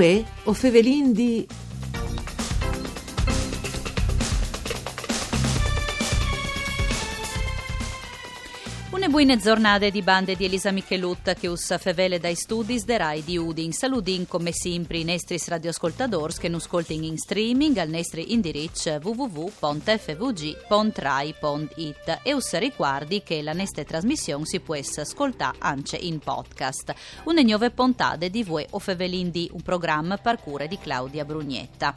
Uè, o fevelin di... Une buine giornate di bande di Elisa Michelut che us fevele dai studi de Rai di Udin. Saludin come sempre i nostri radioascoltadors che nos ascoltano in streaming al nostro indirizzo www.fvg.rai.it e us ricordi che la nostra trasmissione si può ascoltare anche in podcast. Une nuove puntate di Vue o Fevelin di un programma parcure di Claudia Brugnetta.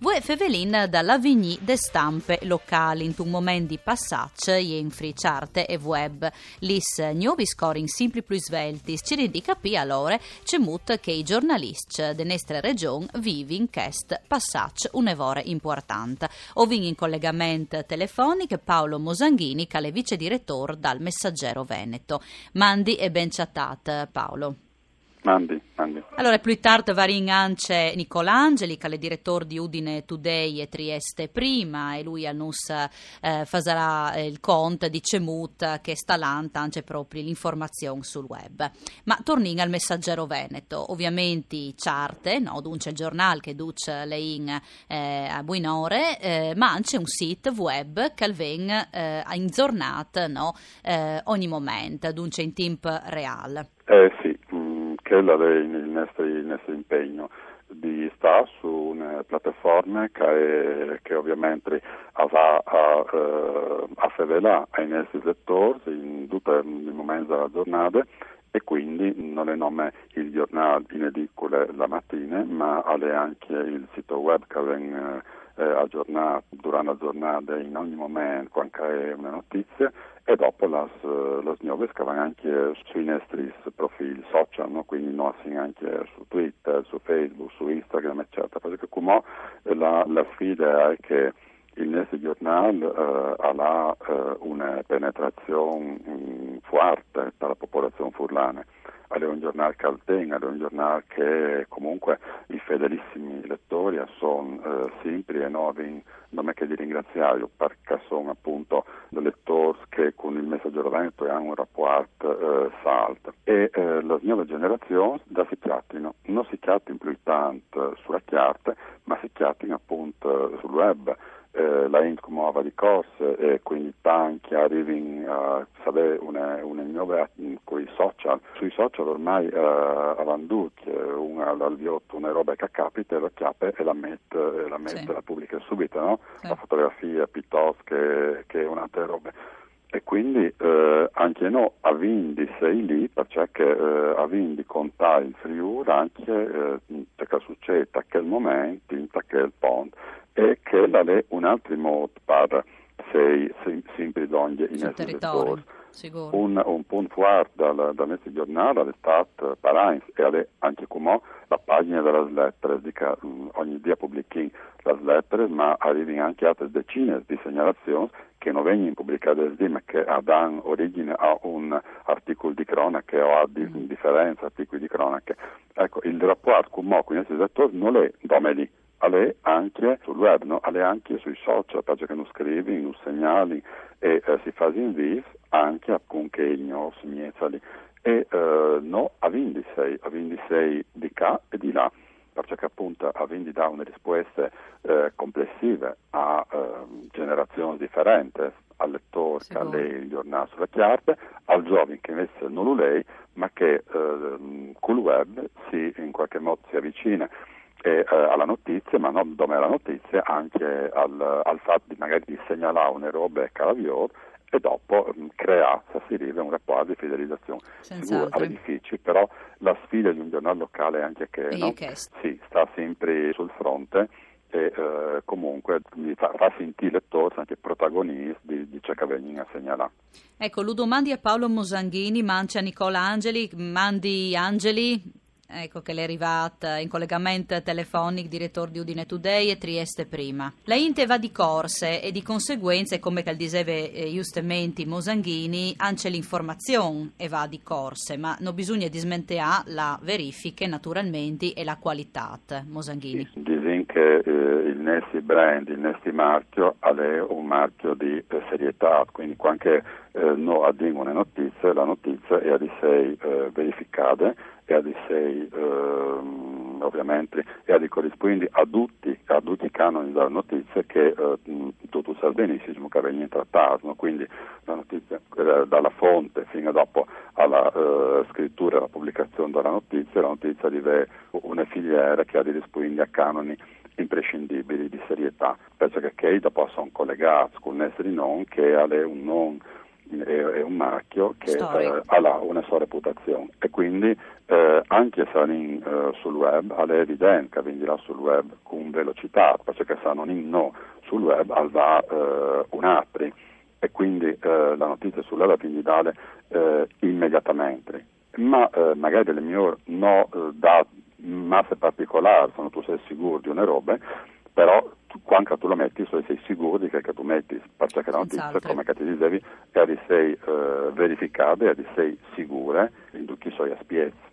Vue Fevelin dalla Vigny de stampe locali in un momento di passaggio in free chart e web. Lis nuovi scoring simpli più svelti ci rendi capì allora c'è mut che i giornalisti de nostra regione vivi in questo passaggio un'evore importante. Ovin in collegamento telefonico Paolo Mosanghini che è vice direttore dal Messaggero Veneto. Mandi e ben chattat Paolo. Mandi, mandi. Allora, più tardi varin anche Nicolangeli, che è direttore di Udine Today e Trieste prima, e lui a nos eh, farà il conto di Cemut che sta lanta anche proprio l'informazione sul web. Ma torniamo al messaggero Veneto, ovviamente charte, no, dunque il giornale che duce le in eh, a buonore, eh, ma anche un sito web che viene eh, in giornata, no, eh, ogni momento, dunque in tempo reale. Eh è il nostro, il nostro impegno di stare su una piattaforma che, che ovviamente va a, uh, a favelare ai nostri lettori in tutti i momenti della giornata e quindi non è nome il giornale in edicola la mattina ma è anche il sito web che viene eh, aggiornato durante la giornata in ogni momento quando è una notizia e dopo las nuove che vanno anche sui nostri profili social, no? quindi noi anche su Twitter, su Facebook, su Instagram, eccetera. Perché come la, la sfida è che il nostro giornale uh, ha uh, una penetrazione um, forte per la popolazione furlana è un giornale che calden, è un giornale che comunque i fedelissimi lettori sono eh, sempre e nuovi, non è che di ringraziare perché sono appunto lettori che con il messaggero Veneto hanno un rapporto eh, salto e eh, le nuove generazioni da si chiattino, non si chiattino più tanto sulla carta ma si chiattino appunto sul web eh, la Int come di corse e quindi tanti arrivano a sapere una, una nuova con i social. Sui social ormai eh, avanno una all'alviotto una roba che capita, la chiappa e la mette, la, mette, sì. la pubblica subito, no? sì. la fotografia piuttosto che, che un'altra roba. E quindi eh, anche noi avendo sei lì perché eh, avendo contare il Friuli anche eh, che succede a quel momento, in quel ponte e che è un altro modo per sei sempre donne in territorio. Un, un punto forte dal, dal nostro giornale è stato Parains e anche come la pagina delle lettere, dica, ogni dia pubblichiamo le lettere, ma arrivano anche altre decine di segnalazioni che non vengono pubblicate ma che danno origine a un articolo di cronaca o a di, mm. differenza articoli di cronaca. Ecco, il rapporto con i nostri lettori non è lì, alle anche sul web, no? alle anche sui social, perché non scrivi, non segnali e eh, si fa in vis anche appunto i nostri miezali e eh, no a 26, a 26 di qua e di là perché appunto avendo dato una risposta eh, complessiva a eh, generazioni differenti, al lettore che ha il giornale sulla chiave, al giovane che invece non lo lei, ma che eh, col web si in qualche modo si avvicina e, eh, alla notizia, ma non dove è la notizia, anche al, al fatto di magari di segnalare una roba che la e dopo mh, crea, se si arriva, un rapporto di fidelizzazione sicuro, è difficile, però la sfida di un giornale locale è anche che no? sì, sta sempre sul fronte e eh, comunque fa, fa sentire lettori anche protagonisti di, di ciò che vengono a segnalare. Ecco, lo domandi a Paolo Mosanghini, mancia Nicola Angeli, mandi Angeli, Ecco che l'è arrivata in collegamento telefonico direttore di Udine Today e Trieste prima. La Inte va di corse e di conseguenza, come che diceva eh, giustamente Mosanghini, anche l'informazione e va di corse, ma non bisogna dismenteare la verifica naturalmente e la qualità. Mosanghini. Sì, dicono che eh, il nostro brand, il nostro marchio è un marchio di eh, serietà, quindi quando eh, noi abbiamo una notizia, la notizia è di sé eh, verificata e a di sei ehm, ovviamente e a corrispondi a tutti, a tutti i canoni della notizia che eh, tu, tu sai benissimo che vengono trattati, no? quindi la notizia eh, dalla fonte fino dopo alla eh, scrittura e alla pubblicazione della notizia, la notizia deve una filiera che ha di rispondi a canoni imprescindibili di serietà, perché che possono collegare con essere non che ha un non è, un marchio che eh, ha una sua reputazione. E quindi eh, anche se in, eh, sul web è evidente che vendirà sul web con velocità perché se non in no sul web va eh, un altri. E quindi eh, la notizia sul web quindi dare eh, immediatamente. Ma magari le mie no da masse particolari sono tu sei sicuro di una roba però tu, quando tu lo metti sei sicuro di che, che tu metti perché la notizia come ti dicevi di sei eh, verificate, è di sei sicure in tutti i suoi aspetti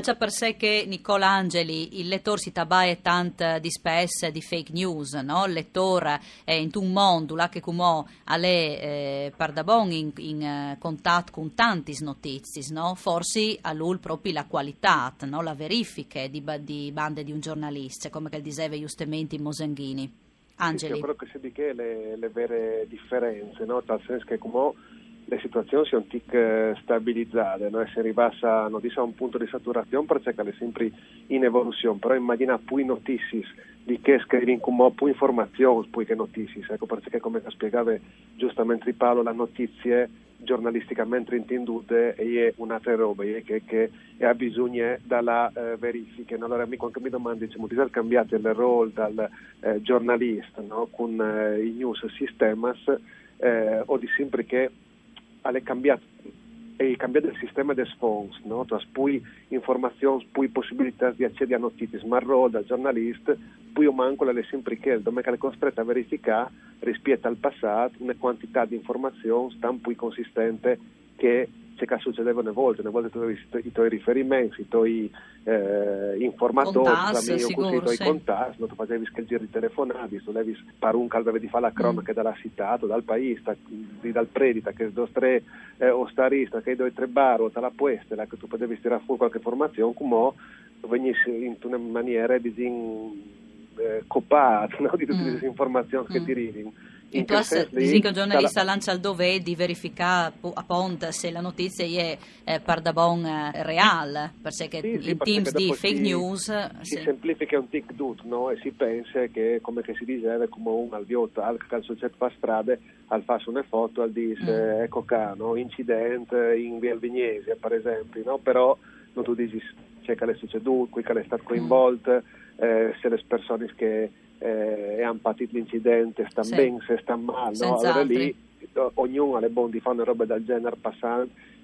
già per sé che Nicola Angeli, il lettore si tabaia tant di spesse di fake news, no? Il lettore è in un mondo là che come alle eh, pardabon in, in uh, contatto con tanti notizie, no? Forse a lui proprio la qualità, no? La verifica di, di, bande di un giornalista, come che diceva giustamente Mosanghini. Angeli. Sì, io credo che si dica le, le vere differenze, no? Tal senso che come le situazioni sono tic eh, stabilizzate, no? e si ribassa a un punto di saturazione perché è sempre in evoluzione, però immagina più notizie di che scrivi in come più informazioni più che notizie, ecco perché come spiegava giustamente Paolo, la notizia giornalisticamente intendute è un'altra roba è che, che ha bisogno della eh, verifica. Allora quando mi domandi, diciamo, di cambiato il ruolo dal eh, giornalista no? con eh, i news systems eh, o di sempre che alle cambiato e cambiato il sistema dei fonds, no? Cioè, poi informazioni, poi possibilità di accedere a notizie, ma da giornalista, poi manco le sempre che, dove è costretta a verificare rispetto al passato una quantità di informazioni stan più consistente che c'è che succedeva una volta, una volta tu i tuoi riferimenti, i tuoi eh, informatori, contas, i tuoi sì. contatti, non tu facevi che giri telefonati, tu levi per un caldo di fare la cronaca mm. dalla citato, dal paese, dal predita, che do tre eh, ostarista, che do tre bar, o dalla puesta, che tu potevi tirare fuori qualche informazione, come venisse in una maniera di eh, copata no? di tutte mm. informazioni mm. che ti arrivano in tu dici che il giornalista la... lancia il dovere di verificare a Ponte se la notizia è eh, par da bon eh, reale, perché sì, sì, in teams di fake si, news... Si sì. semplifica un tic tut, no? E si pensa che, come che si diceva, come un alviotto al calzocetto fa strade, al fa una foto, al dice, mm. ecco qua, no? incidente in via Vignese, per esempio, no? Però non tu dici c'è che è succeduto, qui che è stato coinvolto, mm. eh, se le persone che eh, hanno patito l'incidente, stanno sì. bene, se stanno male, no? allora lì ognuno ha le buone di fare una roba del genere passante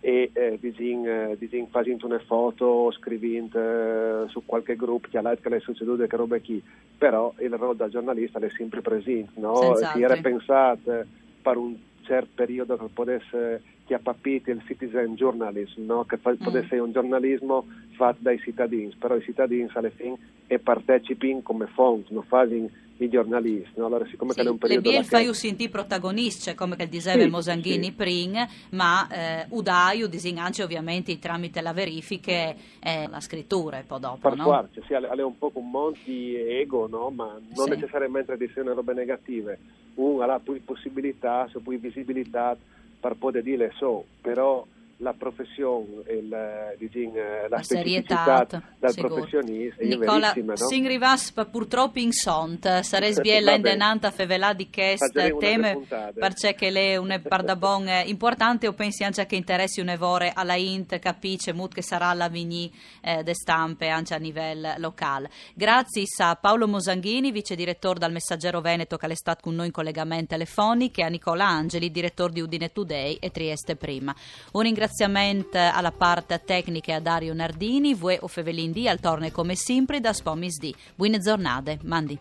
e eh, disin, disin facendo una foto scrivendo eh, su qualche gruppo che che è succeduto che roba chi però il ruolo da giornalista è sempre presente no? si era pensato per un certo periodo che potesse ha capito il citizen journalism no? che fa, mm. potesse essere un giornalismo fatto dai cittadini però i cittadini alla fine e partecipino come fonte, non fanno i giornalisti. No? Allora, siccome sì, è un periodo le BL fai sentire protagonista, come che diceva sì, Mosanghini sì. prima, ma eh, Udaio disinanci ovviamente tramite la verifica e eh, la scrittura poi dopo. Per no? Quarce, sì, è un po' un monte di ego, no? ma non necessariamente di essere robe negative. Uno ha più possibilità, più visibilità per poter dire so, però la professione e la, diciamo, la, la serietà del professionista Nicola, no? sin rivaspa purtroppo in sont sarebbe biella indenanta fevelà di quest teme perché le un pardabon importante. O pensi anche che interessi un evore alla int capisce mut che sarà la vigni eh, de stampe anche a livello locale grazie a Paolo Mosanghini vice direttore dal Messaggero Veneto che è stato con noi in collegamento telefonico e a Nicola Angeli direttore di Udine Today e Trieste Prima. Un ringraziamento ringraziamento alla parte tecnica a Dario Nardini, voi o Fevelin di al torne come sempre da Spomis di. Buone giornate, mandi.